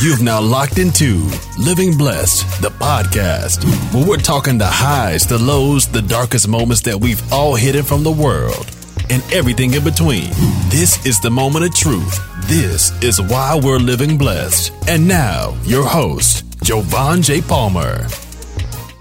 You've now locked into Living Blessed, the podcast, where we're talking the highs, the lows, the darkest moments that we've all hidden from the world, and everything in between. This is the moment of truth. This is why we're living blessed. And now, your host, Jovan J. Palmer.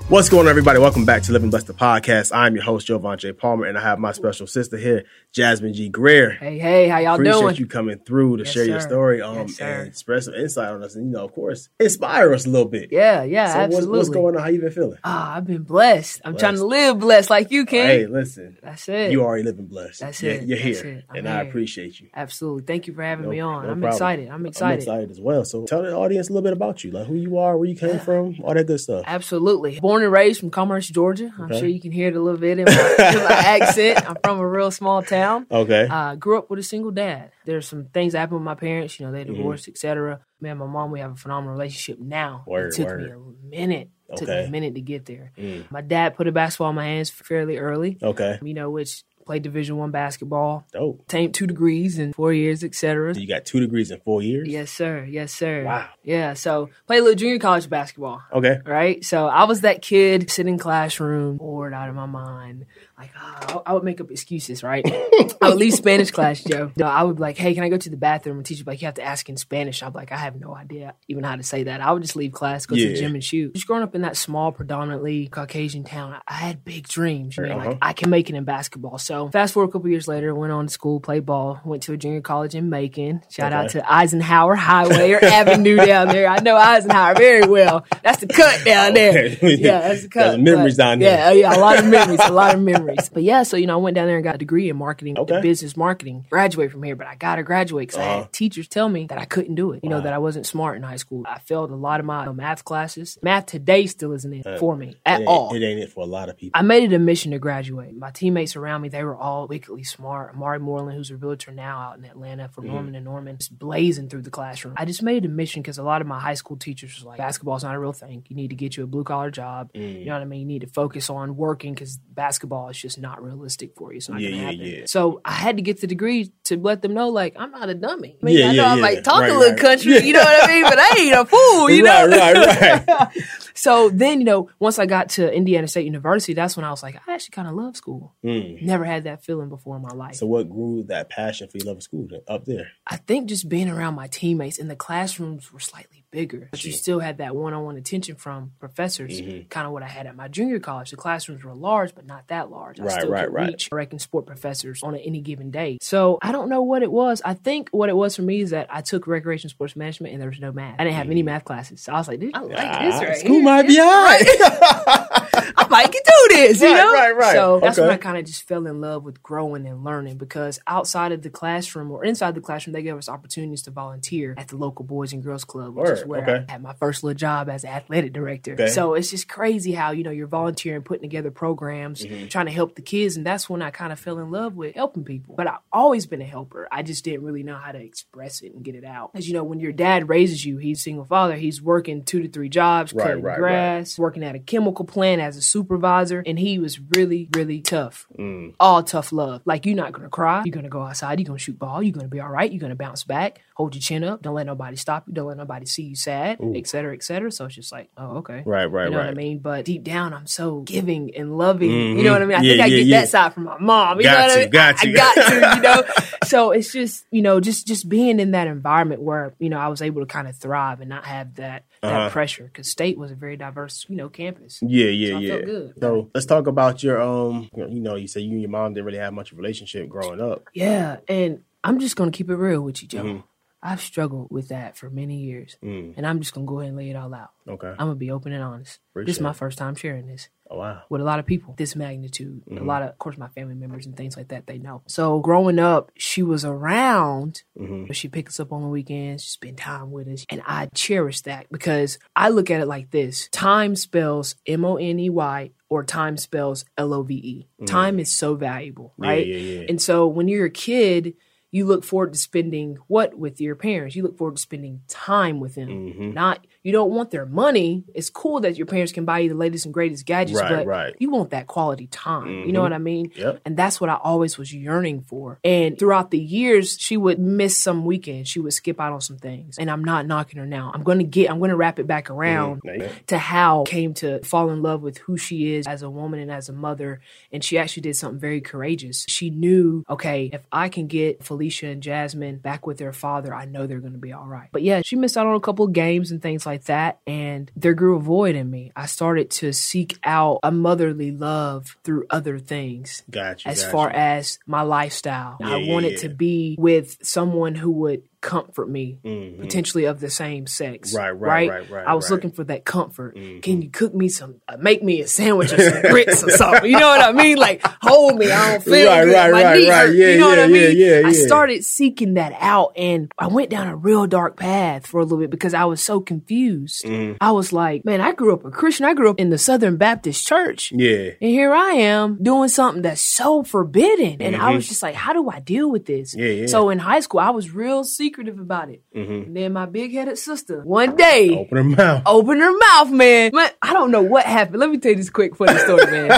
What's going on, everybody? Welcome back to Living Blessed, the podcast. I'm your host, Jovan J. Palmer, and I have my special sister here, Jasmine G. Greer. Hey, hey, how y'all Appreciate doing? Appreciate you coming through to Yes, share your story um, Yes, and express some insight on us, and you know, of course, inspire us a little bit. Yeah, yeah, so what's, absolutely. what's going on? How you been feeling? Ah, I've been blessed. I'm trying to live blessed like you can. Hey, listen, That's it. you already living blessed. That's You're- it. You're That's here, it. And I appreciate you. Absolutely. Thank you for having No- me on. no I'm problem. excited. I'm excited. I'm excited as well. So tell the audience a little bit about you, like who you are, where you came from, all that good stuff. Absolutely. Born and raised from Commerce, Georgia. I'm sure you can hear it a little bit in my, in my accent. I'm from a real small town. Okay. Uh, grew up with a single dad. There's some things that happened with my parents. You know, they Mm-hmm. divorced, etc. Me and my mom, we have a phenomenal relationship now. Word, it took word. me a minute. Took me a minute to get there. Mm. My dad put a basketball in my hands fairly early. okay. You know, which played Division One basketball, Dope. attained two degrees in four years, etc. So you got two degrees in four years. Yes, sir. Yes, sir. Wow. Yeah. So played a little junior college basketball. Okay. Right. So I was that kid sitting in classroom, bored out of my mind. Like, ah, I would make up excuses, right? I would leave Spanish class, Joe. No, I would be like, hey, can I go to the bathroom? And teacher like, you have to ask in Spanish. I'm like, I have no idea even how to say that. I would just leave class, go to the gym and shoot. Just growing up in that small, predominantly Caucasian town, I- had big dreams. You know, Uh-huh. like I can make it in basketball. So fast forward a couple years later, went on to school, played ball, went to a junior college in Macon. Shout out to Eisenhower Highway or Avenue down there. I know Eisenhower very well. That's the cut down there. Okay. Yeah, that's the cut. Some memories But, down there. Yeah, yeah, a lot of memories, a lot of memories. But yeah, so you know, I went down there and got a degree in marketing, Okay. business marketing. Graduate from here, but I got to graduate because I Uh-huh. had teachers tell me that I couldn't do it. You know that I wasn't smart in high school. I failed a lot of my math classes. Math today still isn't it Uh, for me It at ain't, all. it ain't it for a lot of people. I made it a mission to graduate. My teammates around me, they were all wickedly smart. Amari Moreland, who's a realtor now out in Atlanta for Norman and Norman, just blazing through the classroom. I just made it a mission because a lot of my high school teachers was like, basketball's not a real thing. You need to get you a blue collar job. Mm. You know what I mean? You need to focus on working because basketball is just not realistic for you. It's not Yeah, going to yeah, happen. yeah. So I had to get the degree to let them know, like, I'm not a dummy. I mean, Yeah, I know yeah, I yeah. might talk Right, a little right. country, you know what I mean? But I ain't a fool, you know? Right, right, right. So then, you know, once I got to Indiana State University, that's when I was like, I actually kind of love school. Mm. Never had that feeling before in my life. So what grew that passion for love of school up there? I think just being around my teammates and the classrooms were slightly bigger, but you still had that one on one attention from professors. Mm-hmm. Kind of what I had at my junior college. The classrooms were large, but not that large. I Right, still right, could right. reach and sport professors on any given day. So I don't know what it was. I think what it was for me is that I took recreation sports management and there was no math. I didn't have any math classes. So I was like, "Dude, I like this Mm. Ah, right school here. might be all right. I might can do this, you Right, know? right, right. So that's when I kind of just fell in love with growing and learning because outside of the classroom or inside the classroom, they gave us opportunities to volunteer at the local Boys and Girls Club, which is where okay. I had my first little job as athletic director. Okay. So it's just crazy how, you know, you're volunteering, putting together programs, Mm-hmm. trying to help the kids. And that's when I kind of fell in love with helping people. But I've always been a helper. I just didn't really know how to express it and get it out. As you know, when your dad raises you, he's single father, he's working two to three jobs, Right, cutting right, right. grass, working at a chemical plant as a supervisor, and he was really, really tough. Mm. All tough love. Like you're not gonna cry. You're gonna go outside. You're gonna shoot ball. You're gonna be all right. You're gonna bounce back. Hold your chin up. Don't let nobody stop you. Don't let nobody see you sad, et cetera, et cetera. So it's just like, oh, okay. Right, right, right. You know what I mean? But deep down, I'm so giving and loving. Mhm. You know what I mean? I Yeah, think I yeah, get yeah. that side from my mom. You Got know what to, I mean? got I, to. I got to, you know? so it's just, you know, just just being in that environment where, you know, I was able to kind of thrive and not have that that Uh-huh. pressure. Because state was a very diverse, you know, campus. Yeah, yeah, So yeah. So let's talk about your um. You know, you say you and your mom didn't really have much of a relationship growing up. Yeah, and I'm just gonna keep it real with you, Joe. Mhm. I've struggled with that for many years, Mm, and I'm just gonna go ahead and lay it all out. okay. I'm gonna be open and honest. this is my first time sharing this Oh wow. with a lot of people. This magnitude, a Mhm. lot of, of course, my family members and things like that. They know. So growing up, she was around, hmm but she picked us up on the weekends, she spent time with us, and I cherish that because I look at it like this: time spells M O N E Y or time spells L O V E. Time is so valuable, Mm. Yeah, right? yeah, yeah. And so when you're a kid, you look forward to spending what with your parents? You look forward to spending time with them. Mm-hmm. Not you don't want their money. It's cool that your parents can buy you the latest and greatest gadgets, Right, but right. you want that quality time. You know what I mean? Yep. And that's what I always was yearning for. And throughout the years, she would miss some weekends. She would skip out on some things. And I'm not knocking her now. I'm gonna get I'm gonna wrap it back around Mm, yeah. to how came to fall in love with who she is as a woman and as a mother. And she actually did something very courageous. She knew, okay, if I can get Felicia and Jasmine back with their father, I know they're gonna be all right. But yeah, she missed out on a couple of games and things like that. And there grew a void in me. I started to seek out a motherly love through other things Gotcha. as gotcha. far as my lifestyle. I yeah, wanted yeah. to be with someone who would comfort me, Mhm. potentially of the same sex. Right, right, right, right, I was right. Mm-hmm. looking for that comfort. Can you cook me some, uh, make me a sandwich or some grits or something? You know what I mean? Like hold me. I don't feel Right, good. right, My right, knee right. hurt. Yeah, you know what I mean? yeah, yeah, I started seeking that out, and I went down a real dark path for a little bit because I was so confused. Mm-hmm. I was like, man, I grew up a Christian. I grew up in the Southern Baptist Church. Yeah. And here I am doing something that's so forbidden. And I was just like, how do I deal with this? Mm-hmm. Yeah, yeah. So in high school, I was real secretive about it. Mm-hmm. And then my big headed sister, one day, Open her mouth. opened her mouth, man. man. I don't know what happened. Let me tell you this quick funny story, man.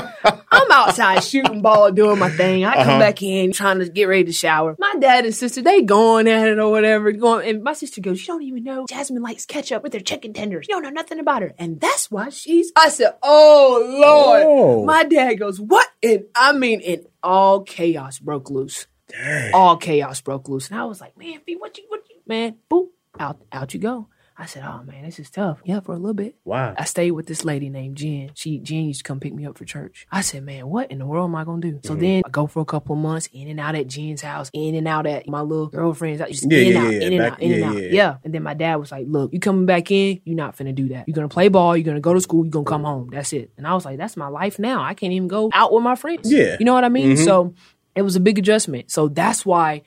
I'm outside shooting ball, doing my thing. I come Uh-huh. back in trying to get ready to shower. My dad and sister, they going at it or whatever. Going and my sister goes, You don't even know Jasmine likes ketchup with her chicken tenders. You don't know nothing about her. And that's why she's I said, Oh Lord. Oh. My dad goes, What? And I mean, and all chaos broke loose Dang. all chaos broke loose. And I was like, man, B, what you, what you, man, boop, out, out you go. I said, oh man, this is tough. Yeah, for a little bit. Wow. I stayed with this lady named Jen. She Jen used to come pick me up for church. I said, man, what in the world am I gonna do? So Mm-hmm. then I go for a couple of months, in and out at Jen's house, in and out at my little girlfriend's house, just Yeah, in and yeah, out, yeah, in and back- out, in and yeah, out. yeah. And then my dad was like, look, you coming back in, you're not finna do that. You're gonna play ball, you're gonna go to school, you're gonna come home. That's it. And I was like, that's my life now. I can't even go out with my friends. Yeah. You know what I mean? Mhm. So it was a big adjustment. So that's why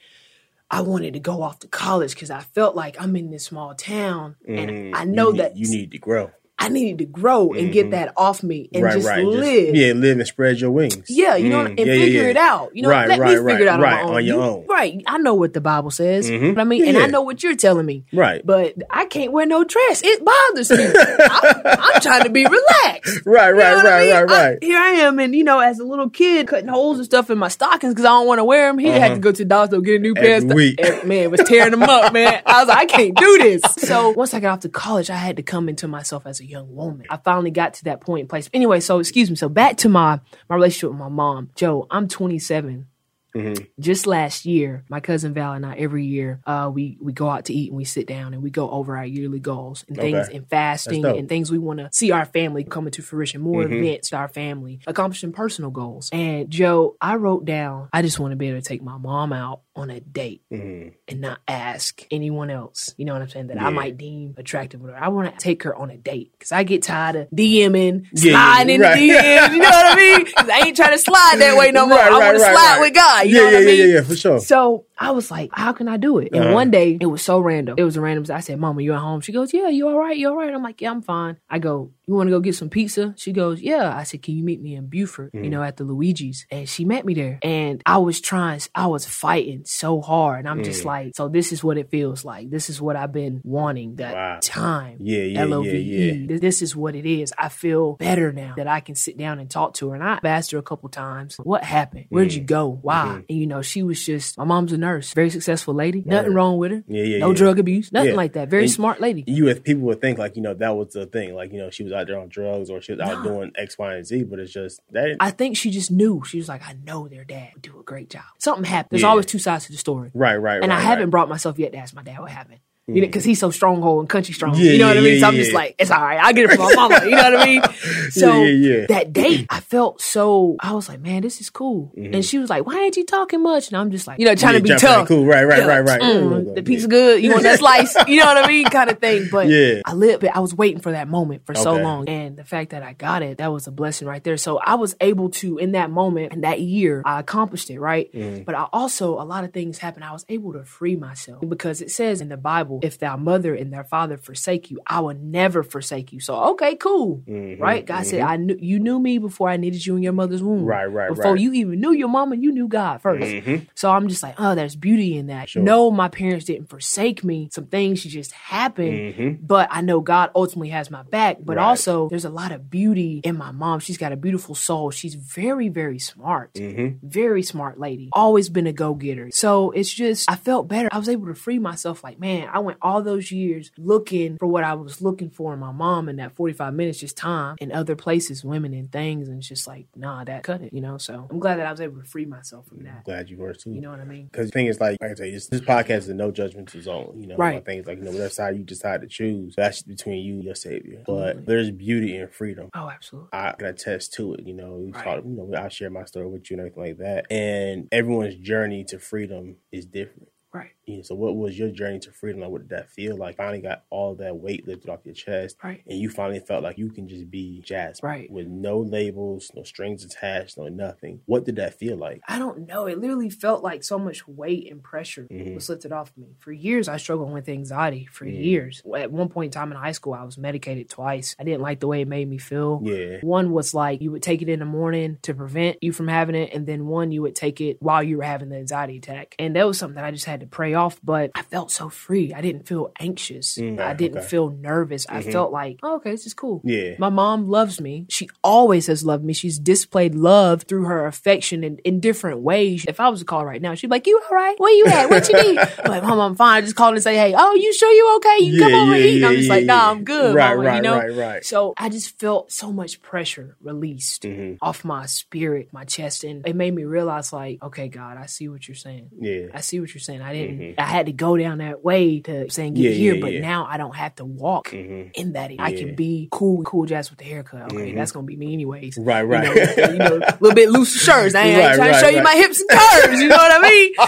I wanted to go off to college because I felt like I'm in this small town and I know Mm-hmm. you that you need to grow. I needed to grow and get that off me and right, just right. live. yeah, live and spread your wings. Yeah, you know, Mm, and yeah, yeah, figure yeah. it out. You know, Right, let right, me figure it out right, on my own. on your You- own. Right. I know what the Bible says. Mhm. But I mean, and I know what you're telling me. Right. But I can't wear no dress. It bothers me. I'm, I'm trying to be relaxed. Right, You know right, I right, mean? right, I- right. here I am, and you know, as a little kid, cutting holes and stuff in my stockings because I don't want to wear them. He had to go to the dollar store get a new pair. of Uh-huh. Every sto- week. Every- man, it was tearing them up, man. I was like, I can't do this. So once I got off to college, I had to come into myself as a young woman. I finally got to that point in place. Anyway, so excuse me. So back to my my relationship with my mom, Joe. I'm 27 Mm-hmm. just last year, my cousin Val and I every year uh, we we go out to eat and we sit down and we go over our yearly goals and things Okay. and fasting and things we want to see our family coming to fruition, more mm-hmm. events, our family accomplishing personal goals. And Joe, I wrote down I just want to be able to take my mom out on a date mm-hmm. and not ask anyone else. You know what I'm saying that I might deem attractive. Or. I want to take her on a date because I get tired of DMing, Yeah, sliding in right. the DMs. You know what I mean? I ain't trying to slide that way no more. Right, I right, want to right, slide right. with God. Yeah, yeah, I mean? yeah, yeah, for sure. So I was like, how can I do it? And Uh-huh. one day it was so random. It was a random. I said, Mama, you at home? She goes, Yeah, you all right? You all right? I'm like, Yeah, I'm fine. I go, You want to go get some pizza? She goes, Yeah. I said, Can you meet me in Buford, Mm. you know, at the Luigi's? And she met me there. And I was trying, I was fighting so hard. And I'm Mm. just like, So this is what it feels like. This is what I've been wanting that Wow. time. Yeah, yeah, L O V yeah, yeah. Th- This is what it is. I feel better now that I can sit down and talk to her. And I asked her a couple times, what happened? Where Mm. did you go? Why? Mm-hmm. And you know, she was just, my mom's a nurse, very successful lady. Nothing wrong with her. Yeah, yeah, no yeah. drug abuse, nothing like that. Very And smart lady. You as people would think like you know that was the thing like you know she was out there on drugs or she was out doing X, Y, and Z, but it's just that. I think she just knew. She was like, I know their dad would do a great job. Something happened. There's Yeah. always two sides to the story. right, right, And right, I haven't brought myself yet to ask my dad what happened. You know, because he's so stronghold and country strong. Yeah, you know what I yeah, mean? so I'm just like, it's all right. I'll get it from my mama. You know what I mean? So Yeah, yeah, yeah. that date, I felt so, I was like, man, this is cool. And she was like, why ain't you talking much? And I'm just like, you know, trying Yeah, to be tough. Cool, right, right, Yeah, right, right. mm, the pizza good. You want that slice? You know what I mean? Kind of thing. But Yeah. I lived, I was waiting for that moment for so long. And the fact that I got it, that was a blessing right there. So I was able to, in that moment, in that year, I accomplished it, right? Mm-hmm. But I also, a lot of things happened. I was able to free myself because it says in the Bible, if thy mother and their father forsake you, I will never forsake you. So okay, cool. Mm-hmm, Right? God said, I knew you knew me before I needed you in your mother's womb. Right, right, Before right. you even knew your mama, you knew God 1st Mhm. So I'm just like, oh, there's beauty in that. Sure. No, my parents didn't forsake me. Some things just happened, Mhm. but I know God ultimately has my back. But Right. also, there's a lot of beauty in my mom. She's got a beautiful soul. She's very, very smart. Mhm. Very smart lady. Always been a go getter. So it's just, I felt better. I was able to free myself. Like, man, I went all those years looking for what I was looking for in my mom in that 45 minutes, just time and other places, women and things. And it's just like, nah, that cut it, you know? So I'm glad that I was able to free myself from that. I'm Glad you were too. You know what I mean? Because the thing is, like, like I tell you, this, this podcast is no judgmental zone. You know, Right. Thing is like, you know, whatever side you decide to choose, that's between you and your savior. But Absolutely. there's beauty in freedom. Oh, absolutely. I can attest to it. You know, we Right. talk, you know, I share my story with you and everything like that. And everyone's journey to freedom is different. Right. You know, so what was your journey to freedom? Like, what did that feel like? Finally got all that weight lifted off your chest, Right. and you finally felt like you can just be jazz. Right. With no labels, no strings attached, no nothing. What did that feel like? I don't know. It literally felt like so much weight and pressure Mhm. was lifted off me. For years, I struggled with anxiety. For Mhm. years, at one point in time in high school, I was medicated twice. I didn't like the way it made me feel. Yeah. One was like you would take it in the morning to prevent you from having it, and then one you would take it while you were having the anxiety attack. And that was something that I just had to pray off. But I felt so free. I didn't feel anxious. Mm, I didn't okay. feel nervous. I Mhm. felt like, oh, okay, this is cool. Yeah. My mom loves me. She always has loved me. She's displayed love through her affection in, in different ways. If I was to call right now, she'd be like, You all right? Where you at? What you need? I'm like, Mom, I'm fine. I just called and say, Hey, oh, you sure you okay? You come over and eat. And I'm just like, Nah, I'm good. Right, mama, right, you know? right, right. So I just felt so much pressure released Mhm. off my spirit, my chest. And it made me realize, like, okay, God, I see what you're saying. Yeah. I see what you're saying. I didn't, Mhm. I had to go down that way to saying get Yeah, here, yeah, but yeah. now I don't have to walk Mhm. in that. I can be cool, cool jazz with the haircut. Okay, Mhm. that's gonna be me anyways. Right, right. You know, you know, a little bit loose shirts. I ain't, I ain't Right, trying right, to show you my hips and curves. You know what I mean?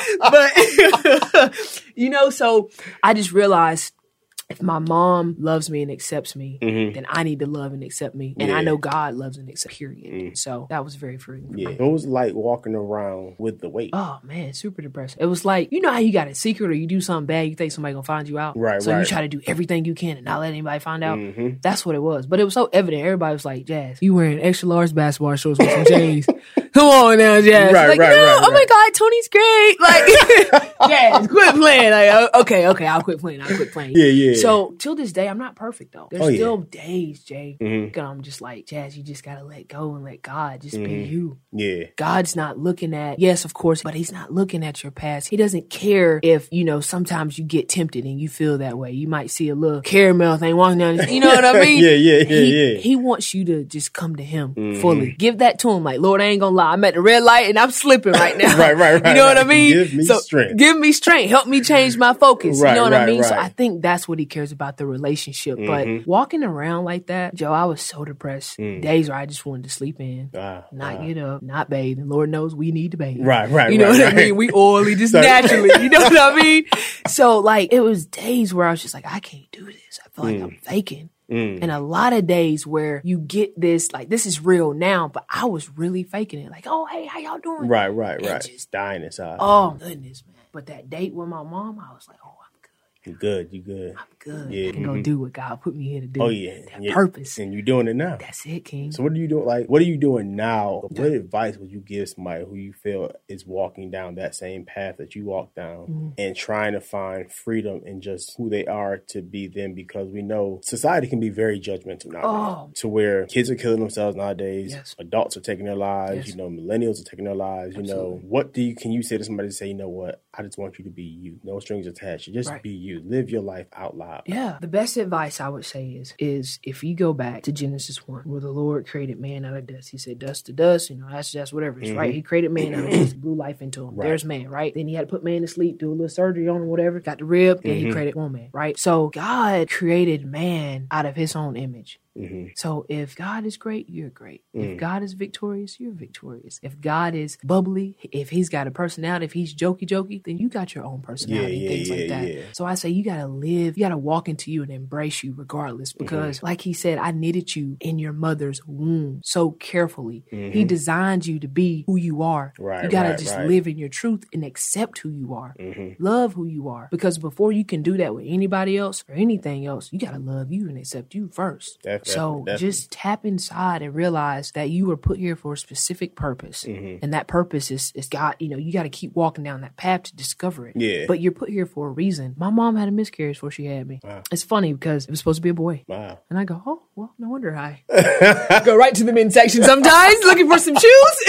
But you know, so I just realized if my mom loves me and accepts me, Mhm. then I need to love and accept me. And Yeah. I know God loves and accepts. Period. Mm. So that was very freeing. for Yeah. me. What was like walking around with the weight? Oh man, super depressing. It was like you know how you got a secret or you do something bad, you think somebody gonna find you out. Right, So you try to do everything you can and not let anybody find out. Mhm. That's what it was. But it was so evident. Everybody was like, Jazz, you wearing extra large basketball shorts with some J's. Come on now, Jazz. Right, like, right, no, right, oh my. God, Tony's great. Like, Jazz, quit playing. Like, okay, okay, I'll quit playing. I'll quit playing. Yeah, yeah. So till this day, I'm not perfect though. There's Oh, yeah. still days, Jay. Mhm. And I'm just like, Jazz, you just gotta let go and let God just be Mhm. you. Yeah. God's not looking at, yes, of course, but he's not looking at your past. He doesn't care if, you know, sometimes you get tempted and you feel that way. You might see a little caramel thing walking down, you know what I mean? Yeah, yeah, yeah, he, yeah. He wants you to just come to him Mhm. fully. Give that to him. Like, Lord, I ain't gonna lie. I'm at the red light and I'm slipping right now. Right, right, right, You know what I mean? Give me so strength. Give me strength. Help me change my focus. Right, you know what I right, mean? So. I think that's what he cares about the relationship. Mhm. But walking around like that, Joe, I was so depressed. Mm. Days where I just wanted to sleep in Ah, not ah. get up, not bathe. And Lord knows we need to bathe. Right, right, You know right, what right. I mean? We oily just So- naturally. You know what I mean? So like it was days where I was just like, I can't do this. I feel like I'm faking. Mm. And a lot of days where you get this, like this is real now, but I was really faking it. Like, oh hey, how y'all doing? Right, right, And right. just- Dying inside. Oh goodness, man. But that date with my mom, I was like, oh, I'm good. You good. You good. I'm good. Yeah, I can go mhm. do what God put me here to do. Oh yeah. That Yeah. purpose. And you're doing it now. That's it, King. So what are you doing? Like, what are you doing now? What advice would you give somebody who you feel is walking down that same path that you walked down Mm-hmm. and trying to find freedom in just who they are to be them? Because we know society can be very judgmental nowadays, Oh. to where kids are killing themselves nowadays. Yes. Adults are taking their lives. Yes. You know, millennials are taking their lives. You know, what do you can you say to somebody to say, you know what? I just want you to be you. No strings attached. Just Right. be you. Live your life out loud. Yeah. The best advice I would say is is if you go back to Genesis one, where the Lord created man out of dust. He said dust to dust, you know, that's just whatever it's right. He created man out of dust, blew life into him. Mm-hmm. Right. There's man, right? Then he had to put man to sleep, do a little surgery on him, whatever, got the rib, then Mm-hmm. he created woman, right? So God created man out of his own image. Mm-hmm. So if God is great, you're great. Mm. If God is victorious, you're victorious. If God is bubbly, if he's got a personality, if he's jokey jokey, then you got your own personality, Yeah, yeah, things like that. yeah. So I say you gotta live, you gotta walk into you and embrace you regardless. Mm-hmm. Because like he said, I knitted you in your mother's womb so carefully. He designed you to be who you are. Mm-hmm. Right, you gotta right, just right. live in your truth and accept who you are. Mm-hmm. Love who you are. Because before you can do that with anybody else or anything else, you gotta love you and accept you first. So definitely, just tap inside and realize that you were put here for a specific purpose. Mm-hmm. And that purpose is, is God, you know, you gotta keep walking down that path to discover it. Yeah. But you're put here for a reason. My mom had a miscarriage before she had me. Wow. It's funny because it was supposed to be a boy. Wow. And I go, oh, well, no wonder I go right to the men's section sometimes looking for some shoes.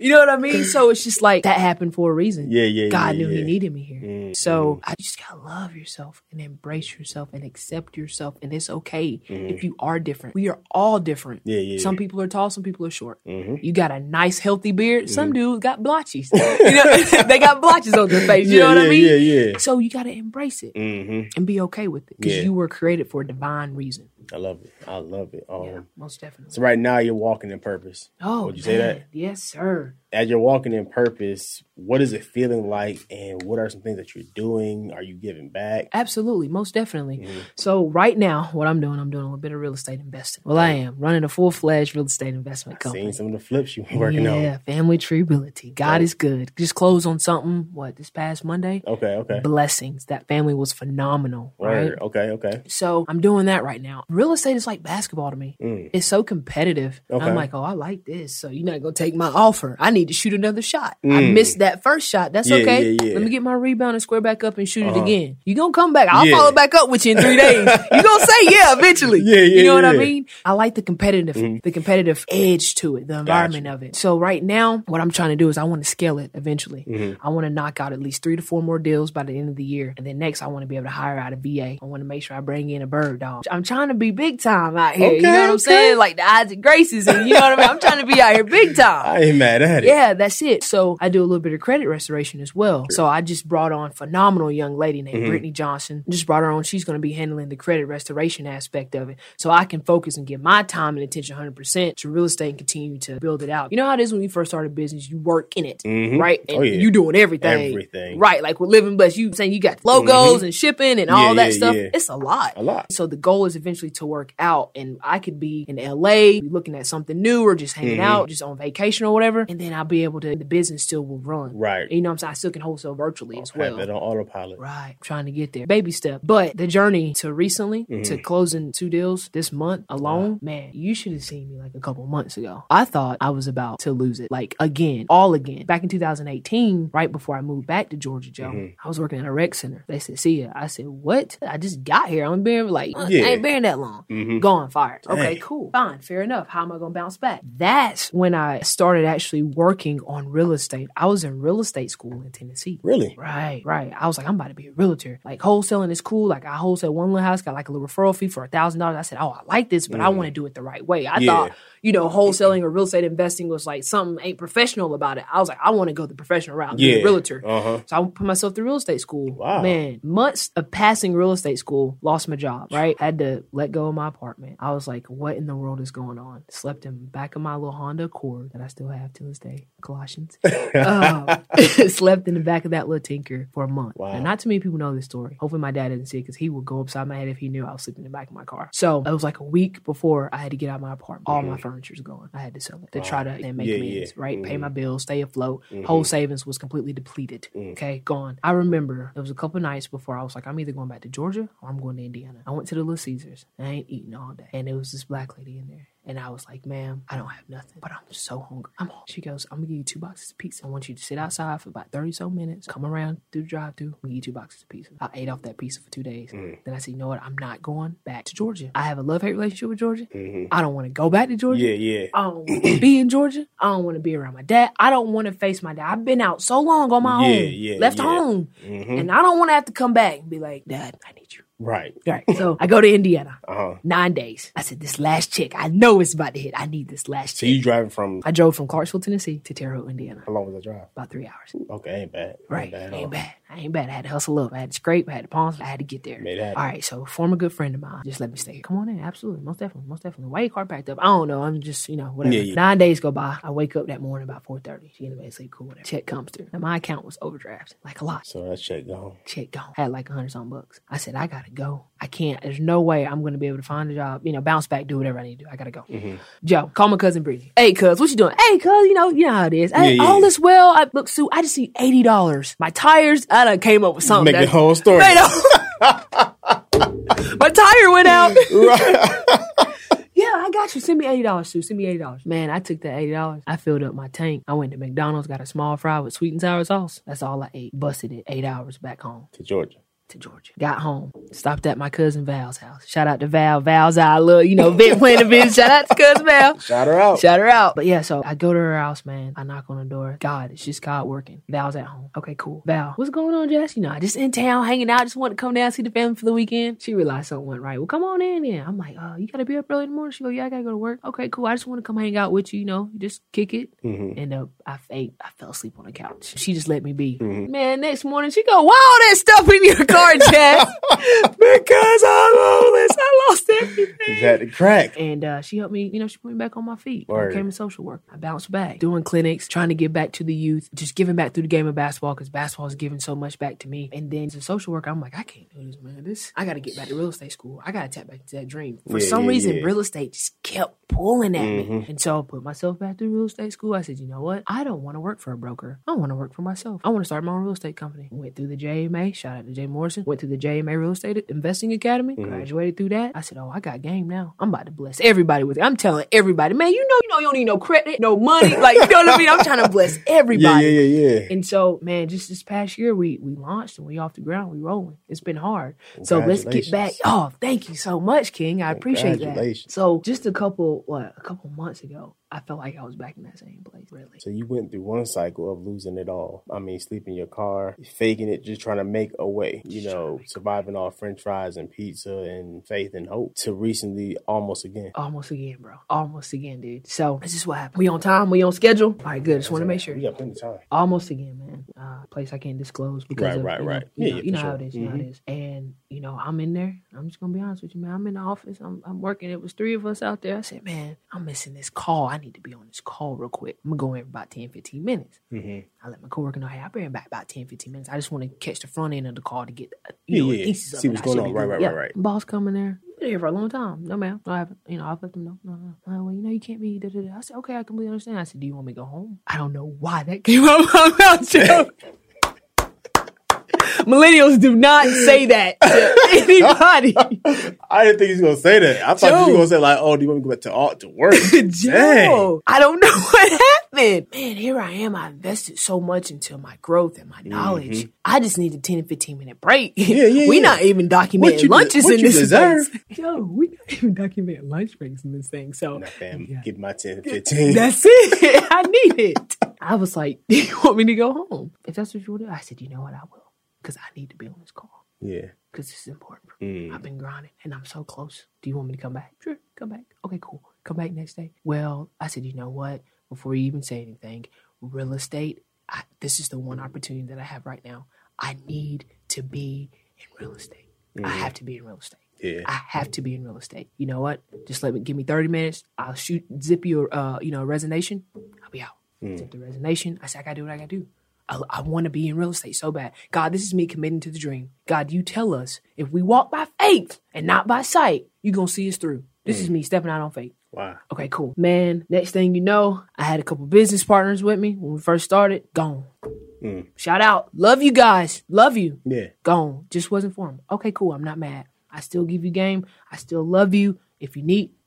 you know what I mean? So it's just like that happened for a reason. Yeah, yeah, God yeah, knew yeah. He needed me here. So I just gotta love yourself and embrace yourself and accept yourself. And it's okay if you are different. We are all different. Yeah, yeah, Some people are tall, some people are short. You got a nice, healthy beard. Some dudes got blotches. you know, they got blotches on their face. You Yeah, know what yeah, I mean? yeah, yeah. So you gotta embrace it Mm-hmm. and be okay with it because Yeah. you were created for a divine reason. I love it. I love it. Um, Yeah, most definitely. So right now you're walking in purpose. Oh, Would you say that? Yes, sir. As you're walking in purpose, what is it feeling like, and what are some things that you're doing? Are you giving back? Absolutely, most definitely. Mm-hmm. So right now, what I'm doing, I'm doing a little bit of real estate investing. Well, I am running a full fledged real estate investment company. Seeing some of the flips you've been working yeah, on. Yeah, family tree realty. God Dope. is good. Just closed on something. What this past Monday? Okay, okay. Blessings. That family was phenomenal. Right. Word. Okay, okay. So I'm doing that right now. Real estate is like basketball to me. Mm. It's so competitive. Okay. I'm like, oh, I like this. So you're not gonna take my offer. I need to shoot another shot. I Mm. missed that first shot. That's Yeah, okay. yeah, yeah. Let me get my rebound and square back up and shoot Uh-huh. it again. You gonna come back. I'll follow back up with you in three days. you gonna say yeah eventually. Yeah, yeah, You know what I mean? I like the competitive, the competitive edge to it, the environment of it. So right now, what I'm trying to do is I want to scale it eventually. Mm-hmm. I want to knock out at least three to four more deals by the end of the year, and then next I want to be able to hire out a VA. I want to make sure I bring in a bird dog. I'm trying to be big time out here. you know Okay, what I'm okay. saying? Like the Isaac Graces, and you know what I mean. I'm trying to be out here big time. I ain't mad at it. Yeah, that's it. So I do a little bit of credit restoration as well. So I just brought on phenomenal young lady named mm-hmm. Brittany Johnson. Just brought her on. She's going to be handling the credit restoration aspect of it. So I can focus and give my time and attention 100% to real estate and continue to build it out. You know how it is when you first start a business, you work in it, mm-hmm. right? Oh, and Oh, yeah. you doing everything. Everything. Right. Like with Living Blessed, you saying you got logos mm-hmm. and shipping and all Yeah, that yeah, stuff. It's a lot. A lot. So the goal is eventually to work out, and I could be in LA, looking at something new, or just hanging Mm-hmm. out, just on vacation or whatever, and then I'll be able to. The business still will run, Right. You know, what I'm saying I still can wholesale virtually as Have well. it on autopilot. Right, trying to get there, baby step. But the journey to recently Mm-hmm. to closing two deals this month alone, man, you should have seen me like a couple months ago. I thought I was about to lose it, like again, all again. Back in 2018, right before I moved back to Georgia, Joe, Mm-hmm. I was working at a rec center. They said, "See ya." I said, "What?" I just got here. I'm being like, Yeah. I ain't been that long. Mhm. Gone, fired. Okay, Dang. cool, fine, fair enough. How am I gonna bounce back? That's when I started actually working on real estate. I was in real estate school in Tennessee. Really? Right, right. I was like, I'm about to be a realtor. Like wholesaling is cool. Like I wholesale one little house, got like a little referral fee for a thousand dollars. I said, Oh, I like this, but I want to do it the right way. I Mm. Yeah. thought, you know, wholesaling or real estate investing was like something ain't professional about it. I was like, I want to go the professional route, be Yeah. a realtor. Uh-huh. So I put myself through real estate school. Wow. Man, months of passing real estate school, lost my job, right? Had to let go of my apartment. I was like, what in the world is going on? Slept in back of my little Honda Accord that I still have to this day, Colossians. um, slept in the back of that little tinker for a month. Wow. And not too many people know this story. Hopefully my dad didn't see it because he would go upside my head if he knew I was sleeping in the back of my car. So it was like a week before I had to get out of my apartment. All my furniture's gone. I had to sell it to try to make Yeah, amends, yeah. right? Pay Mhm. my bills, stay afloat. Whole savings was completely depleted. Okay, gone. I remember there was a couple nights before I was like, I'm either going back to Georgia or I'm going to Indiana. I went to the Little Caesars. I ain't eating all day. And there was this black lady in there. And I was like, ma'am, I don't have nothing, but I'm so hungry. I'm hungry. She goes, I'm gonna give you two boxes of pizza. I want you to sit outside for about 30 so minutes, come around through the drive through, give you two boxes of pizza. I ate off that pizza for two days. Then I said, you know what? I'm not going back to Georgia. I have a love hate relationship with Georgia. I don't wanna go back to Georgia. Yeah, yeah. I don't want to be in Georgia. I don't want to be around my dad. I don't want to face my dad. I've been out so long on my Yeah, own, yeah, left yeah. home, Mhm. and I don't want to have to come back and be like, Dad, I need you. Right. Right. So I go to Indiana. Uh huh. Nine days. I said, this last check, I know it's about to hit. I need this last So check. you driving from I drove from Clarksville, Tennessee to Terre Haute, Indiana. how long was the drive? About three hours. Okay, ain't bad. Right. Ain't bad. ain't bad. I ain't bad. I had to hustle up. I had to scrape. I had to pawn. I had to get there. All right. So former good friend of mine just let me stay. Come on in. Absolutely. Most definitely. Most definitely. Why your car packed up? I don't know. I'm just, you know, whatever. Yeah, yeah. Nine days go by. I wake up that morning about 4.30. She in the bed, sleep, cool, whatever. Check comes through. Now my account was overdrafted. Like a lot. So that check gone. check gone. Had like a hundred some bucks. I said, I gotta go. I can't. There's no way I'm gonna be able to find a job. You know, bounce back, do whatever I need to do. I gotta go. Mm-hmm. Joe, call my cousin Breezy. Hey, cuz, what you doing? Hey, cuz, you know, you know how it is. Hey, Yeah, all yeah. is well. I look, Sue. I just see eighty dollars. My tires. I done came up with something. Make the whole story. My tire went out. Yeah, I got you. Send me eighty dollars, Sue. Send me eighty dollars. Man, I took that eighty dollars. I filled up my tank. I went to McDonald's, got a small fry with sweet and sour sauce. That's all I ate. Busted it. Eight hours back home to Georgia. To Georgia. Got home, stopped at my cousin Val's house. Shout out to Val. Val's our little, you know, bit playing the business. Shout out to cousin Val. Shout her out. Shout her out. But yeah, so I go to her house, man. I knock on the door. God, it's just God working. Val's at home. Okay, cool. Val, what's going on, Jess? You know, I just in town hanging out. Just want to come down see the family for the weekend. She realized something went right. Well, come on in then. I'm like, uh, you gotta be up early in the morning. She go, yeah, I gotta go to work. Okay, cool. I just want to come hang out with you. You know, just kick it. Mm-hmm. And uh, I ate. I fell asleep on the couch. She just let me be. Man, next morning she go, "Why all that stuff in your car, Jess?" because I'm homeless. I lost everything. You had to crack. And uh, she helped me, you know, she put me back on my feet. I became a social worker. I bounced back, doing clinics, trying to give back to the youth, just giving back through the game of basketball because basketball has given so much back to me. And then as a social worker, I'm like, I can't do this, man. This I got to get back to real estate school. I got to tap back to that dream. For Yeah, some yeah, reason, yeah. real estate just kept pulling at Mm-hmm. me. And so I put myself back through real estate school. I said, you know what? I don't want to work for a broker. I want to work for myself. I want to start my own real estate company. Went through the JMA. Shout out to Jay Morrison. Went to the JMA Real Estate Investing Academy. Mm-hmm. Graduated through that. I said, oh, I got game now. I'm about to bless everybody with it. I'm telling everybody, man, you know, you know, you don't need no credit, no money. Like, you know what I mean? I'm trying to bless everybody. yeah, yeah, yeah. And so, man, just this past year, we we launched and we off the ground, we rolling. It's been hard. So let's get back. Oh, thank you so much, King. I appreciate that. So just a couple, what, a couple months ago, I felt like I was back in that same place. Really. So you went through one cycle of losing it all. I mean, sleeping in your car, faking it, just trying to make a way. You know, surviving off French fries and pizza and faith and hope. To recently, almost again. Almost again, bro. Almost again, dude. So this is what happened. We on time. We on schedule. All right, good. Just want to make sure. We got plenty of time. Almost again, man. Uh, place I can't disclose because Right, of, right, you know, right. You Yeah, know, yeah, you know for how sure. it is. You know how it Mhm. And you know, I'm in there. I'm just gonna be honest with you, man. I'm in the office. I'm, I'm working. It was three of us out there. I said, man, I'm missing this call. I need to be on this call real quick. I'm gonna go in for about 10, 15 minutes. Mm-hmm. I let my coworker know, hey, I'll be back about 10, 15 minutes. I just want to catch the front end of the call to get, uh, you Yeah, know, yeah, yeah. See what's going on. Right, right, Yeah. right, right. Boss coming there. Been here for a long time. No, ma'am. No, I haven't. You know, I've let them know. No, no. no. well, you know, you can't be. Da, da, da. I said, okay, I completely understand. I said, do you want me to go home? I don't know why that came out of my mouth, Joe. Millennials do not say that to anybody. I didn't think he was gonna say that. I thought Joe. were gonna say like, "Oh, do you want me to go back to art to work?" Joe, I don't know what happened. Man, here I am. I invested so much into my growth and my knowledge. I just need a 10 and 15 minute break. Mm-hmm. Yeah, yeah, we yeah. not even documenting you de- lunches in this deserve. space. Joe, we not even documenting lunch breaks in this thing. So Nah, fam, Yeah. give my 10 15. That's it. I need it. I was like, do you want me to go home? If that's what you want to do, I said, you know what? I will. Because I need to be on this call. yeah. Because this is important. Mm. I've been grinding and I'm so close. Do you want me to come back? Sure, come back. Okay, cool. Come back next day. Well, I said, you know what? Before you even say anything, real estate, I, this is the one opportunity that I have right now. I need to be in real estate. I have to be in real estate. Yeah. I have to be in real estate. You know what? Just let me give me 30 minutes. I'll shoot zip your uh, you know, resignation. I'll be out. Zip the resignation. I said I gotta do what I gotta do. I, I want to be in real estate so bad. God, this is me committing to the dream. God, you tell us if we walk by faith and not by sight, you're gonna see us through. This is me stepping out on faith. Wow. Okay, cool. Man, next thing you know, I had a couple business partners with me when we first started. Gone. Mm. Shout out. Love you guys. Love you Yeah. gone. Just wasn't for him. Okay, cool. I'm not mad. I still give you game. I still love you. If you need, I got you.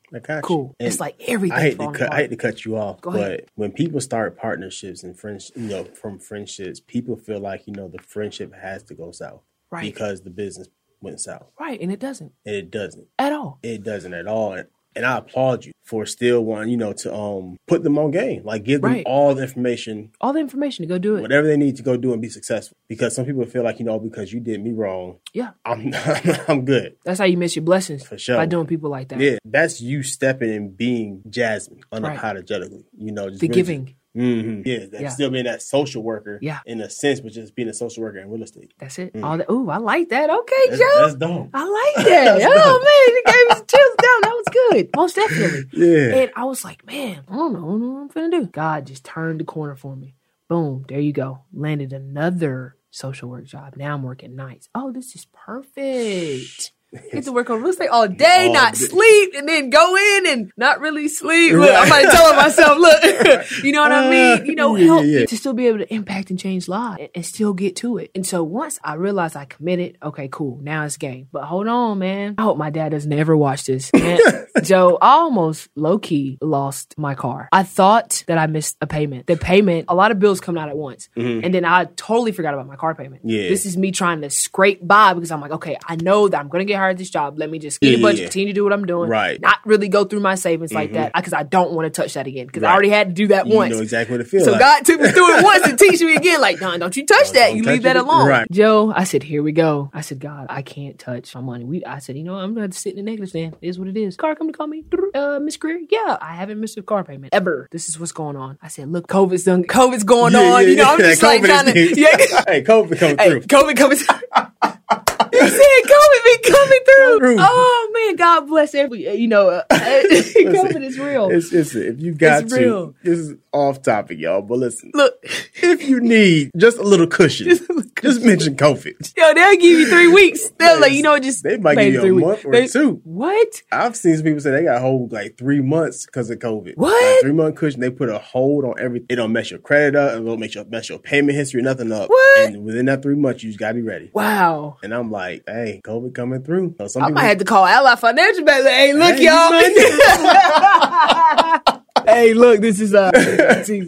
Cool. And it's like everything. I hate to cut. I hate to cut you off, Go but when people start partnerships and friends, you know, from friendships, people feel like you know the friendship has to go south Right. because the business went south, right, and it doesn't and it doesn't. at all. It doesn't at all. And And I applaud you for still wanting, you know, to um put them on game. Like give them Right. all the information, All the information to go do it. whatever they need to go do and be successful. Because some people feel like, you know, because you did me wrong, Yeah. I'm I'm good. That's how you miss your blessings. For sure. By doing people like that. Yeah. That's you stepping and being Jasmine Right. unapologetically. You know, just The really giving. Hmm Yeah, that's Yeah. still being that social worker. Yeah. In a sense, but just being a social worker in real estate. That's it. All that. Ooh, I like that. Okay, Mm. That's, Joe. that's dope. I like that. oh man, it gave us chills down. That was good. Most definitely. Yeah. And I was like, man, I don't know, I don't know what I'm finna do. God just turned the corner for me. Boom, there you go. Landed another social work job. Now I'm working nights. Oh, this is perfect. Get to work on real estate all day, All not day. sleep, and then go in and not really sleep. Look, I'm like telling myself, look, you know what I mean? You know, Yeah, help yeah. to still be able to impact and change lives and, and still get to it. And so once I realized I committed, okay, cool, now it's game. But hold on, man. I hope my dad doesn't ever watch this. Joe, I almost low key lost my car. I thought that I missed a payment. The payment, a lot of bills coming out at once. And then I totally forgot about my car payment. Mm-hmm. Yeah. This is me trying to scrape by because I'm like, okay, I know that I'm going to get hired this job. Let me just get Yeah, a budget, yeah. continue to do what I'm doing. Right. Mm-hmm. Not really go through my savings like that because I don't want to touch that again because I already had to do that You once. know exactly what it feels So like. God took me through it once to teach me again. Like, no, don't you touch that. don't You touch leave that alone. Right. Joe, I said, here we go. I said, God, I can't touch my money. We, I said, you know? I'm gonna sit in the negative stand. It is what it is. Car come to call me, uh, Miss Greer. Yeah, I haven't missed a car payment ever. This is what's going on. I said, look, COVID's done. COVID's going Yeah, on. you know, I'm just like trying to. Yeah. hey, COVID coming Hey, through. COVID coming. You said COVID be coming through. Through. Oh man, God bless every. You know, uh, COVID is real. It's, it's if you got It's to. real. This is off topic, y'all. But listen, Look, if you need just a little cushion, just, mention COVID. yo, they'll give you three weeks. They're like, you know, just They might give you a weeks. month or They- two. What? I've seen some people say they got hold like three months because of COVID. What? Like three month cushion. They put a hold on everything. It don't mess your credit up. It don't make your mess your payment history. Nothing up. What? And within that three months, you just gotta be ready. Wow. And I'm like, hey, COVID coming through. So I people, might have to call Ally Financial. Hey, look, Hey, y'all. hey, look, this is uh,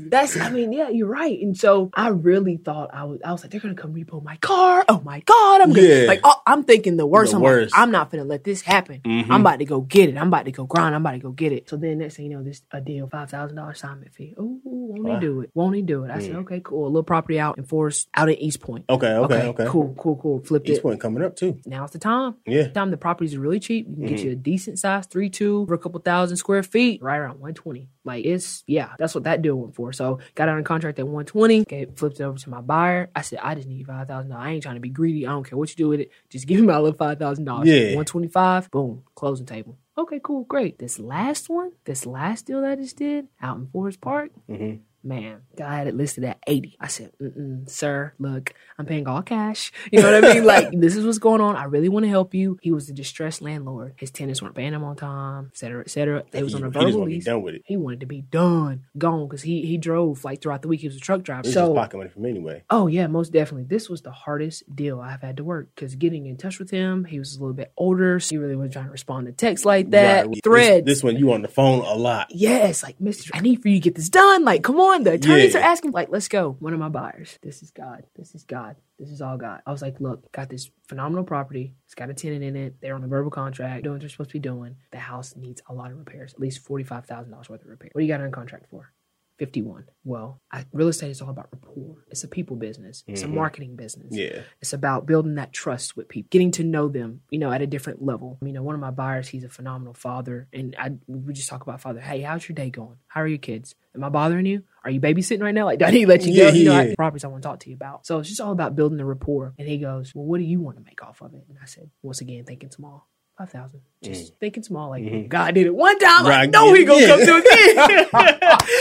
that's. I mean, yeah, you're right. And so I really thought I was. I was like, they're gonna come repo my car. Oh my god, I'm gonna Yeah. like. Oh, I'm thinking the worst. The I'm worst. like, I'm not gonna let this happen. Mhm. I'm about to go get it. I'm about to go grind. I'm about to go get it. So then next thing you know, this a deal, five thousand dollars assignment fee. Oh, won't Wow. he do it? Won't he do it? I said, okay, cool. A little property out in Forest, out in East Point. Okay, okay, okay. Cool, cool, cool. Flipped East it. Point coming up too. Now's the time Yeah. time the properties are really cheap. You can Mm-hmm. get you a decent size three two for a couple thousand square feet, right around one twenty. Like it's yeah, that's what that deal went for. So got out on contract at one twenty. Okay, flipped it over to my buyer. I said I just need five thousand dollars. I ain't trying to be greedy. I don't care what you do with it. Just give me my little five thousand dollars. Yeah. one twenty five. Boom, closing table. Okay, cool, great. This last one, this last deal that I just did out in Forest Park. Mhm. Man, guy had it listed at 80. I said, Mm-mm, sir, look, I'm paying all cash. You know what I mean? Like, this is what's going on. I really want to help you. He was a distressed landlord. His tenants weren't paying him on time, et cetera, et cetera. They was He- on a he just verbal be lease. done with it. He wanted to be done, gone, because he, he drove like throughout the week. He was a truck driver. This is So, pocket money from me anyway. Oh yeah, most definitely. This was the hardest deal I've had to work because getting in touch with him, he was a little bit older, so he really wasn't trying to respond to texts like that. Right. This- Threads. This, one you on the phone a lot. Yes, like Mister, I need for you to get this done. Like, come on, the attorneys Yeah. are asking. Like, let's go. One of my buyers. This is God. This is God. This is all God. I was like, look, got this phenomenal property. It's got a tenant in it. They're on a verbal contract, doing what they're supposed to be doing. The house needs a lot of repairs, at least forty five thousand dollars worth of repair. What do you got on contract for? 51. Well, I, real estate is all about rapport. It's a people business. It's a mm-hmm. marketing business. Yeah. It's about building that trust with people, getting to know them, you know, at a different level. You know, one of my buyers, he's a phenomenal father. And I we just talk about father. Hey, how's your day going? How are your kids? Am I bothering you? Are you babysitting right now? Like, do I need to let you Yeah, go? You know, yeah. I, properties I want to talk to you about. So it's just all about building the rapport. And he goes, Well, what do you want to make off of it? And I said, once again, thinking small. Five thousand. Just thinking small. Like God did it one time. I know he gonna yeah. come it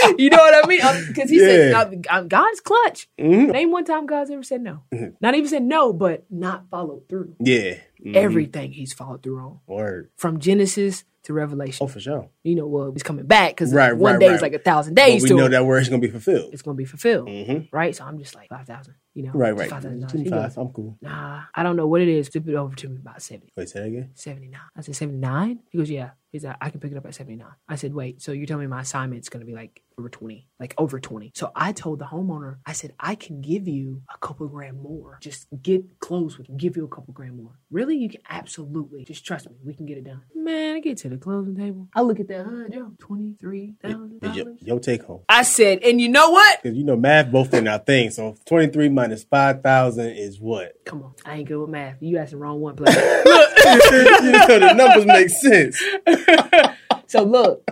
again. you know what I mean? Because he said Yeah. "God- God- God's clutch. Mhm. Name one time God's ever said no. Mm-hmm. Not even said no, but not followed through. Yeah. Mhm. Everything he's followed through on. Word. From Genesis to Revelation. Oh, for sure. You know, well, he's coming back because Right, one right, day right. is like a thousand But days we to know that word is gonna be fulfilled. It's going to be fulfilled. Mhm. Right? So I'm just like, 5,000. You know, Right, right. $5,000. 25. I'm cool. Nah, I don't know what it is. Flip it over to me about 70. Wait, say that again? 79. I said, 79? He goes, yeah. He's like, I can pick it up at 79. I said, wait, so you're telling me my assignment's going to be like over 20, like over 20. So I told the homeowner, I said, I can give you a couple grand more. Just get close. Can give you a couple grand more. Really? You can absolutely. Just trust me. We can get it done. Man, I get to the closing table. I look at that, huh, Joe? $23,000. your take home. I said, and you know what? Because you know math both in our thing. So 23 minus 5,000 is what? Come on. I ain't good with math. You asked the wrong one, player. so the numbers make sense. so look,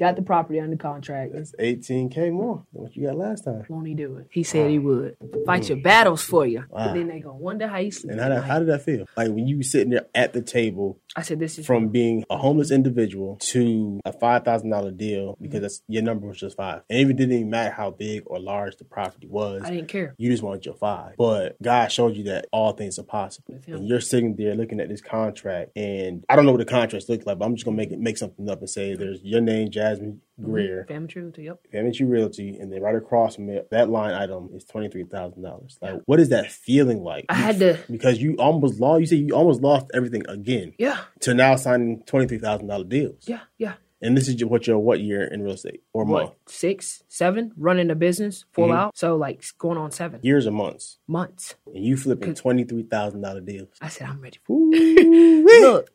got the property under contract. That's 18K more than what you got last time. Won't he do it? He said he would. Mm. Fight your battles for you. Wow. Then they gonna wonder how you sleep. And how, at did, night. how did that feel? Like when you were sitting there at the table I said this is from being a homeless individual to a $5,000 deal because that's, your number was just five. And it didn't even matter how big or large the property was. I didn't care. You just wanted your five. But God showed you that all things are possible. And you're sitting there looking at this contract and I don't know what the contracts look like, but I'm just gonna make it make something up and say there's your name, Jasmine Greer, Family truth. Yep. Family Realty, and then right across from it, that line item is twenty three thousand dollars. Like what is that feeling like? I had to. because you almost lost you said you almost lost everything again Yeah. to now signing twenty three thousand dollar deals. Yeah. Yeah. And this is what your what year in real estate or month? What? Six, seven, running a business, full Mhm. out. So like going on seven Years or months. months. And you flipping twenty three thousand dollar deals. I said I'm ready. Look,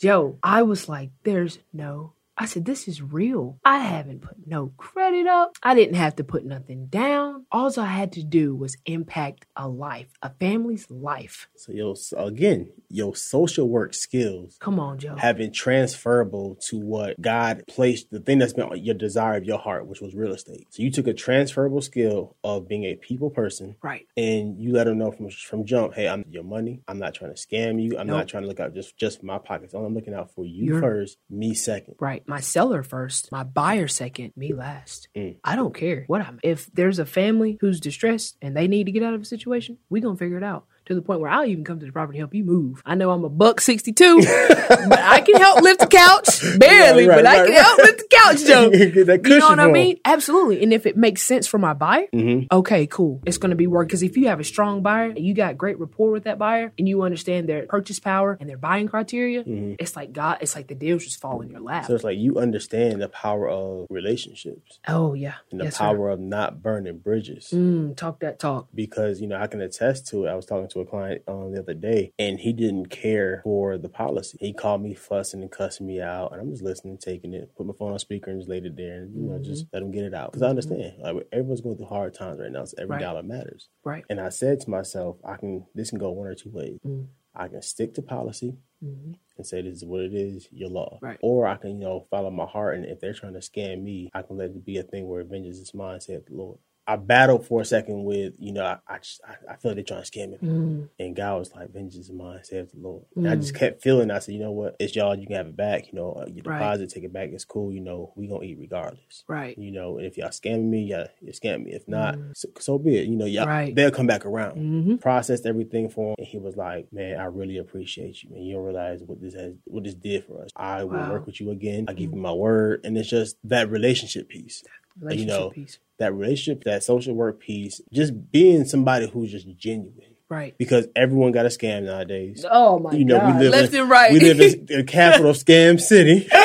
Joe, I was like, there's no. I said, this is real. I haven't put no credit up. I didn't have to put nothing down. All I had to do was impact a life, a family's life. So your again, your social work skills Come on, Joe. have been transferable to what God placed the thing that's been your desire of your heart, which was real estate. So you took a transferable skill of being a people person right. and you let them know from from jump, hey, I'm your money. I'm not trying to scam you. I'm Nope. not trying to look out just just my pockets. I'm looking out for you You're- first, me second. Right. My seller first, my buyer second, me last. Mm. I don't care what I'm. If there's a family who's distressed and they need to get out of a situation, we gonna figure it out. To the point where I'll even come to the property and help you move. I know I'm a buck sixty two, but I can help lift the couch barely. Right, but I can right. help lift the couch, Joe. You know what I mean? Absolutely. And if it makes sense for my buyer, Mhm. okay, cool. It's going to be work. Because if you have a strong buyer and you got great rapport with that buyer and you understand their purchase power and their buying criteria, it's like God, it's like the deals just fall in your lap. Mm-hmm. So it's like you understand the power of relationships oh, yeah. and the Yes, sir. power of not burning bridges. Mm, talk that talk. because you know I can attest to it. I was talking to a client um, the other day, and he didn't care for the policy. He called me fussing and cussing me out, and I'm just listening, taking it, put my phone on speaker, and just laid it there, and you know just let him get it out because I understand. Like everyone's going through hard times right now, so every Right. dollar matters. Right. And I said to myself, I can. This can go one or two ways. Mm. I can stick to policy. Mhm. And say this is what it is, your law. Right. Or I can, you know, follow my heart, and if they're trying to scam me, I can let it be a thing where vengeance is mine, saith the Lord. I battled for a second with, you know, I I, just, I, I feel they're trying to scam me. Mm, And God was like, vengeance is mine, saith the Lord. And I just kept feeling, I said, you know what? It's y'all, you can have it back. You know, uh, your Right. deposit, take it back. It's cool. You know, we going to eat regardless. right. You know, and if y'all scamming me, yeah, you scam me. If not, so, so be it. You know, y'all, Right. they'll come back around. hmm Processed everything for him, and he was like, "Man, I really appreciate you, man. You don't realize what this has, what this did for us. I will Wow. work with you again. I give you my word, and it's just that relationship piece, Relationship know, piece. that relationship, that social work piece, just being somebody who's just genuine. Right. Because everyone got a scam nowadays. Oh my You know, God. we live Left in, and right. We live in the capital of scam city.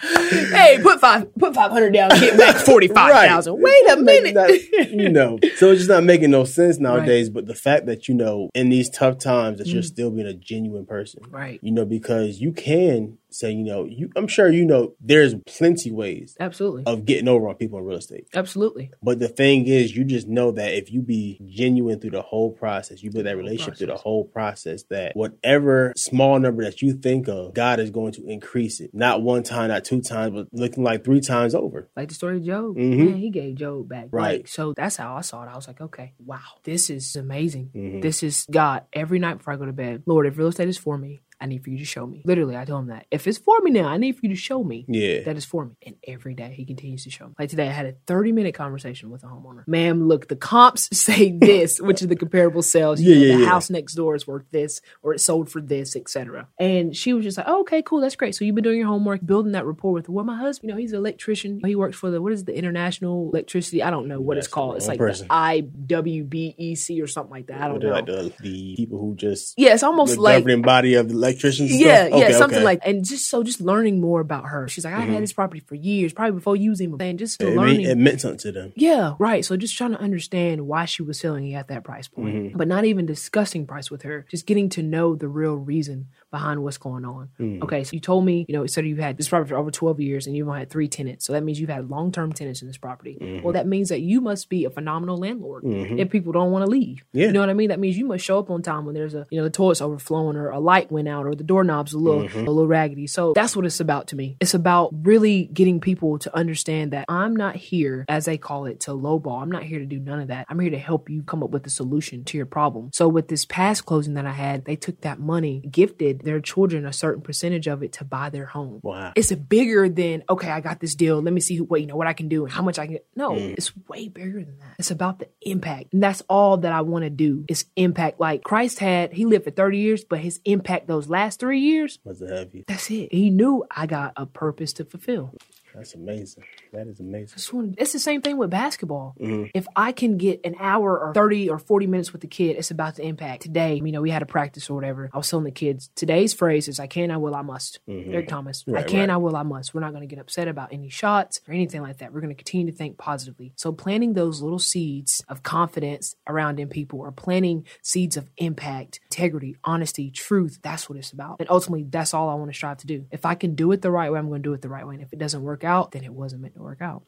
hey, put five, put five hundred down, get back forty five thousand. Right. Wait a minute. that- you know, so it's just not making no sense nowadays. But the fact that you know, in these tough times, that you're still being a genuine person, Mm. Right. You know, because you can say, you know, you. I'm sure you know, there's plenty ways Absolutely. of getting over on people in real estate. Absolutely. But the thing is, you just know that if you be genuine through the whole process, you build that relationship through the whole process, that whatever small number that you think of, God is going to increase it. Not one time, not two times, but looking like three times over. Like the story of Job. Mhm. Man, he gave Job back. Right. Like, so that's how I saw it. I was like, okay, wow, this is amazing. Mhm. This is God. Every night before I go to bed, Lord, if real estate is for me, I need for you to show me. Literally, I told him that. If it's for me now, I need for you to show me Yeah. that is for me. And every day he continues to show me. Like today, I had a 30 minute conversation with a homeowner. Ma'am, look, the comps say this, which is the comparable sales. You Yeah, know, yeah, the yeah. house next door is worth this, or it sold for this, etc. And she was just like, oh, okay, cool, that's great. So you've been doing your homework, building that rapport with well, my husband, you know, he's an electrician. He works for the what is it, the international electricity? I don't know what it's That's the called. It's like person. the IWBEC or something like that. I don't know. like the, the people who just yeah, it's almost the like governing body of the yeah, stuff? yeah, Okay, something okay. like, and just so just learning more about her. She's like, I had this property for years, probably before you was even, and just Mm-hmm. It, learning. mean, it meant something to them. Yeah, right. So just trying to understand why she was selling it at that price point, Mm-hmm. but not even discussing price with her. Just getting to know the real reason behind what's going on. Mm. Okay, so you told me, you know, so you've had this property for over twelve years, and you've only had three tenants. So that means you've had long term tenants in this property. Mm-hmm. Well, that means that you must be a phenomenal landlord if people don't want to leave. Yeah. You know what I mean? That means you must show up on time when there's a, you know, the toilet's overflowing or a light went out or the doorknob's a little, Mm-hmm. a little raggedy. So that's what it's about to me. It's about really getting people to understand that I'm not here, as they call it, to lowball. I'm not here to do none of that. I'm here to help you come up with a solution to your problem. So with this past closing that I had, they took that money, gifted their children a certain percentage of it to buy their home. Wow. It's bigger than okay, I got this deal. Let me see who, what you know what I can do and how much I can. No, mm. it's way bigger than that. It's about the impact, and that's all that I want to do is impact. Like Christ had, he lived for thirty years, but his impact those last three years, Was heavy? that's it. He knew I got a purpose to fulfill. That's amazing. That is amazing. It's the same thing with basketball. Mm-hmm. If I can get an hour or 30 or 40 minutes with the kid, it's about the impact. Today, you know, we had a practice or whatever. I was telling the kids, today's phrase is I can, I will, I must. Mm-hmm. Eric Thomas. I can, right. I will, I must. We're not going to get upset about any shots or anything like that. We're going to continue to think positively. So planting those little seeds of confidence around in people or planting seeds of impact, integrity, honesty, truth, that's what it's about. And ultimately, that's all I want to strive to do. If I can do it the right way, I'm going to do it the right way. And if it doesn't work out, then it wasn't meant to work out.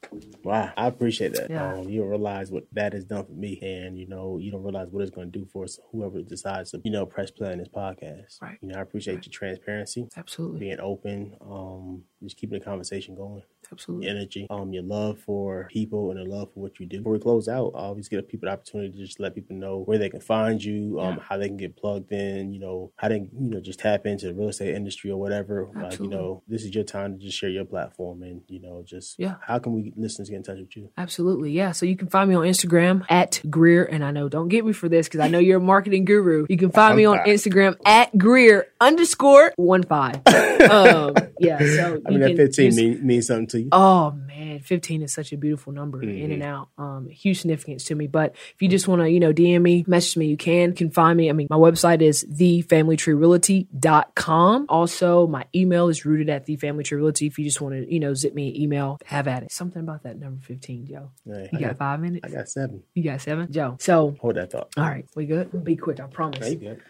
Wow, I appreciate that. Yeah. Um, you don't realize what that has done for me, and you know, you don't realize what it's going to do for us. Whoever decides to, you know, press play on this podcast. Right. You know, I appreciate your transparency, Absolutely. being open, um, just keeping the conversation going. Absolutely. Your energy, um, your love for people, and the love for what you do. Before we close out, I always give people the opportunity to just let people know where they can find you, um, Yeah. how they can get plugged in. You know, how they, you know, just tap into the real estate industry or whatever. Like, you know, this is your time to just share your platform, and you know, just Yeah. how can we listeners get in touch with you? Absolutely. Yeah. So you can find me on Instagram at Greer. And I know, don't get me for this because I know you're a marketing guru. You can find me on. Instagram at Greer underscore one five. um, yeah. So I mean, that can 15 just- mean, means something to you. Oh man, 15 is such a beautiful number in Mm-hmm. and out. Um, huge significance to me. But if you just want to, you know, DM me, message me, you can. You can find me. I mean, my website is thefamilytreerealty.com. Also, my email is rooted at thefamilytreerealty. If you just want to, you know, zip me an email, have at it. Something about that number 15, Joe. Hey, You got got, five minutes? I got seven. You got seven? Joe. So, Hold that thought. all right, we good? Be quick, I promise. Hey, good.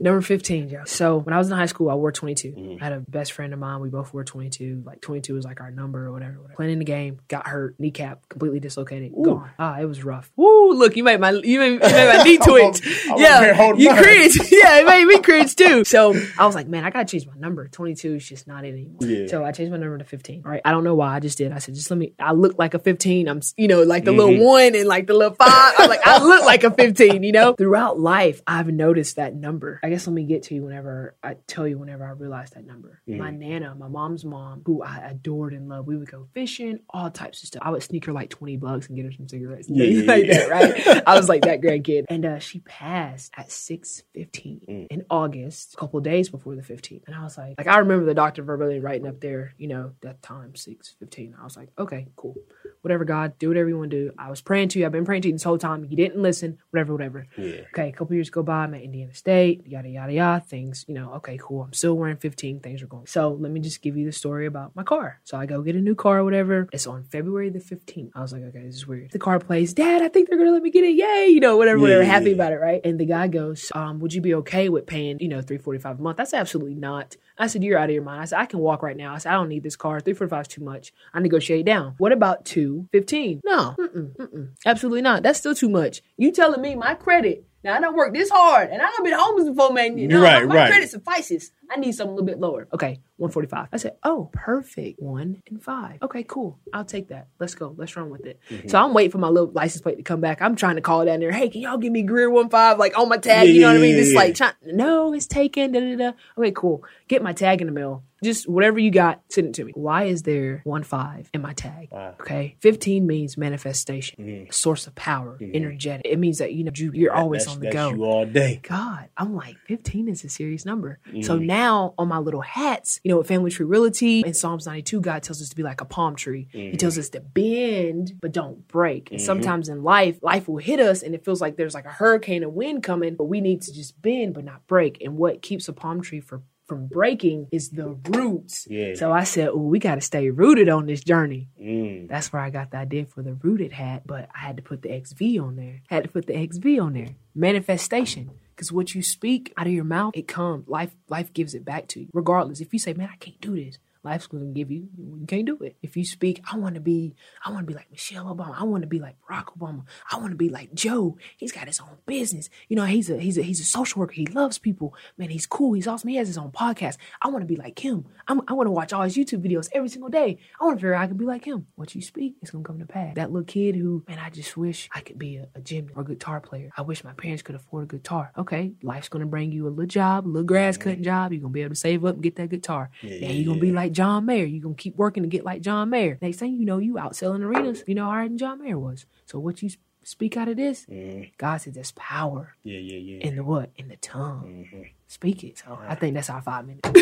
Number 15, Joe. So, when I was in high school, I wore 22. I had a best friend of mine. We both wore 22. Like, 22 was like our number or whatever. whatever. Playing in the game, got hurt, kneecap completely dislocated, gone. Ah, it was rough. Woo, look, you made my, you made, you made my knee twitch. I'm over here yeah, you cringe. yeah, it made me cringe too. So, I was like, man, I gotta change my number. 22 is just not it anymore. Yeah. So, I changed my number to 15. All right, I don't know why. I just did. I said, just let me, I look like a 15. I'm, you know, like the little one and like the little five. I'm like, I look like a 15, you know? Throughout life, I've noticed that number. I guess let me get to you whenever I tell you whenever I realized that number. My Nana, my mom's mom, who I adored and loved, we would go fishing, all types of stuff. I would sneak her like 20 bucks and get her some cigarettes. Yeah, yeah, like yeah. that, right? I was like that grandkid. And uh, she passed at 6.15 in August, a couple of days before the 15th. And I was like, like I remember the doctor verbally writing up there, you know, that time, 6.15. I was like, okay, cool. Whatever, God, do whatever you want to do. I was praying to you. I've been praying to you this whole time. You didn't listen, whatever, whatever. Yeah. Okay, a couple years go by. I'm at Indiana State, yada, yada, yada. Things, you know, okay, cool. I'm still wearing 15. Things are going. So let me just give you the story about my car. So I go get a new car whatever. It's on February the 15th. I was like, okay, this is weird. The car plays, Dad, I think they're going to let me get it. Yay. You know, whatever, Yeah, whatever. Happy yeah. about it, right? And the guy goes, um, would you be okay with paying, you know, 345 a month? That's absolutely not. I said, you're out of your mind. I said, I can walk right now. I said, I don't need this car. 345 is too much. I negotiate down. What about 215? No, mm-mm, mm-mm. absolutely not. That's still too much. You telling me my credit. Now I don't work this hard, and I done been homeless before, man. You know, Right, my, my right. credit suffices. I need something a little bit lower. Okay, 145. I said, oh, perfect. One and five. Okay, cool. I'll take that. Let's go. Let's run with it. Mm-hmm. So I'm waiting for my little license plate to come back. I'm trying to call down there. Hey, can y'all give me Greer one five like on my tag? Yeah, you know what I mean? yeah, Just yeah. like, try- no, it's taken. Da, da, da. Okay, cool. Get my tag in the mail. Just whatever you got, send it to me. Why is there one five in my tag? Wow. Okay, 15 means manifestation, a source of power, energetic. It means that you know you, you're always Mm-hmm. that's, on the go. you all day. God, I'm like 15 is a serious number. So Mm-hmm. Now on my little hats, you know, with Family Tree Realty in Psalms 92, God tells us to be like a palm tree. He tells Mm-hmm. us to bend but don't break. And sometimes in life, life will hit us and it feels like there's like a hurricane of wind coming, but we need to just bend but not break. And what keeps a palm tree for from breaking is the roots. Yeah. So I said, "Oh, we got to stay rooted on this journey." Mm. That's where I got the idea for the rooted hat, but I had to put the XV on there. Had to put the XV on there. Manifestation. Because what you speak out of your mouth, it comes. Life life gives it back to you. Regardless. If you say, Man, I can't do this, life's gonna give you you can't do it. If you speak, I wanna be I wanna be like Michelle Obama, I wanna be like Barack Obama, I wanna be like Joe. He's got his own business. You know, he's a he's a he's a social worker. He loves people. Man, he's cool, he's awesome. He has his own podcast. I wanna be like him. I'm, I wanna watch all his YouTube videos every single day. I wanna figure out I can be like him. What you speak is gonna come to pass. That little kid who, man, I just wish I could be a, a gymnast or a guitar player. I wish my parents could afford a guitar. Okay, life's gonna bring you a little job, a little grass cutting job. You're gonna be able to save up and get that guitar. Yeah, Then you're gonna be like John Mayer. You're gonna keep working to get like John Mayer. Next thing you know, you out selling arenas. You know how hard John Mayer was. So what you speak out of this, Mm. God said there's power Yeah, yeah, yeah. in the what? In the tongue. Mm-hmm. Speak it. So I think that's our five minutes.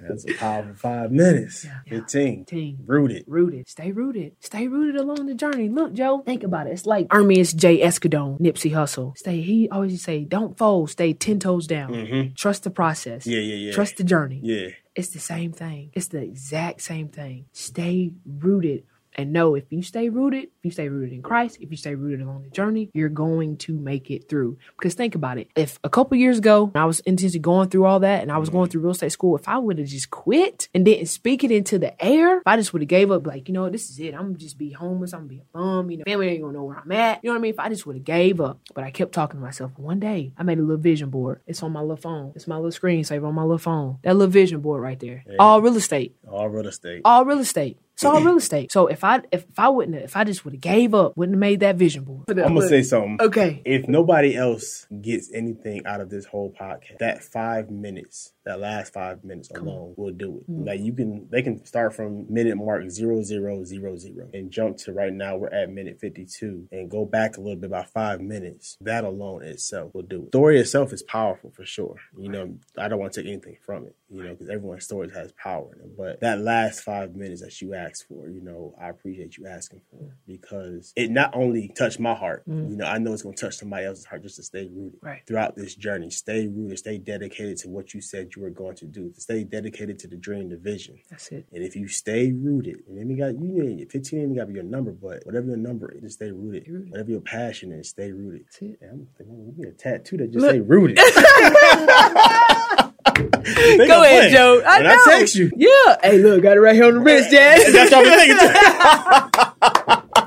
That's a powerful five minutes. Yeah. 15. Team. Rooted. Rooted. Stay rooted. Stay rooted along the journey. Look, Joe, think about it. It's like Ermias J. Asghedom, Nipsey Hussle. Stay, he always say, don't fold, stay 10 toes down. Trust the process. Mm-hmm. Yeah, yeah, yeah. Trust the journey. Yeah. It's the same thing. It's the exact same thing. Stay rooted. And know if you stay rooted, if you stay rooted in Christ, if you stay rooted along the journey, you're going to make it through. Because think about it. If a couple years ago, I was intensely going through all that and I was mm-hmm. going through real estate school, if I would have just quit and didn't speak it into the air, if I just would have gave up, like, you know this is it. I'm just be homeless. I'm gonna be a bum. You know, family ain't gonna know where I'm at. You know what I mean? If I just would have gave up. But I kept talking to myself. One day, I made a little vision board. It's on my little phone. It's my little screensaver on my little phone. That little vision board right there. All real estate All real estate. all real estate. It's all real estate. So if I if, if I wouldn't have, if I just would have gave up, wouldn't have made that vision board. I'm gonna say something. okay. If nobody else gets anything out of this whole podcast, that five minutes, that last five minutes alone will do it. Mm. Like you can, they can start from minute mark zero zero zero zero and jump to right now we're at minute fifty two and go back a little bit about five minutes. That alone itself will do it. Story itself is powerful for sure. You know, I don't want to take anything from it. You know, because everyone's story has power in it. But that last five minutes that you asked for, you know, I appreciate you asking for because it not only touched my heart. Mm. You know, I know it's going to touch somebody else's heart just to stay rooted Right. throughout this journey. Stay rooted. Stay dedicated to what you said you were going to do. Stay dedicated to the dream, the vision. That's it. And if you stay rooted, and then you got you need 15 ain't got to be your number, but whatever your number is, just stay rooted. rooted. Whatever your passion is, stay rooted. That's it. Yeah, I'm thinking we need a tattoo that just say rooted. Think Go ahead. Joe. I When know. I text you. Yeah. Hey, look, got it right here on the wrist, Jazz. That's what I'm thinking.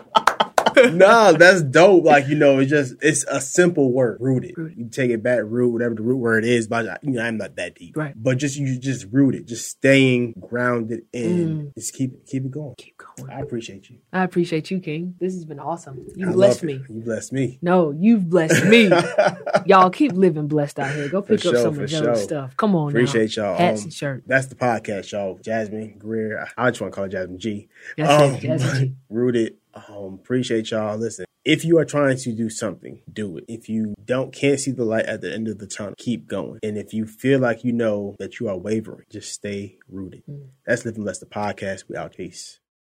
nah, that's dope. Like you know, it's just it's a simple word, rooted. Rooted. You take it back, root, whatever the root word is. But you know, I'm not that deep. Right. But just you just rooted, just staying grounded in. Mm. Just keep keep it going. Keep going. I appreciate you. I appreciate you, King. This has been awesome. You I blessed me. You blessed me. No, you've blessed me. Y'all keep living blessed out here. Go pick For up sure, some of Joe's sure. stuff. Come on, Appreciate now. y'all. Hats Um, and shirts. That's the podcast, y'all. Jasmine Greer. I just want to call her Jasmine G. That's Um, it, Jasmine G. Rooted. Um, appreciate y'all. Listen, if you are trying to do something, do it. If you don't can't see the light at the end of the tunnel, keep going. And if you feel like you know that you are wavering, just stay rooted. That's Living Blessed the podcast. We out. Peace.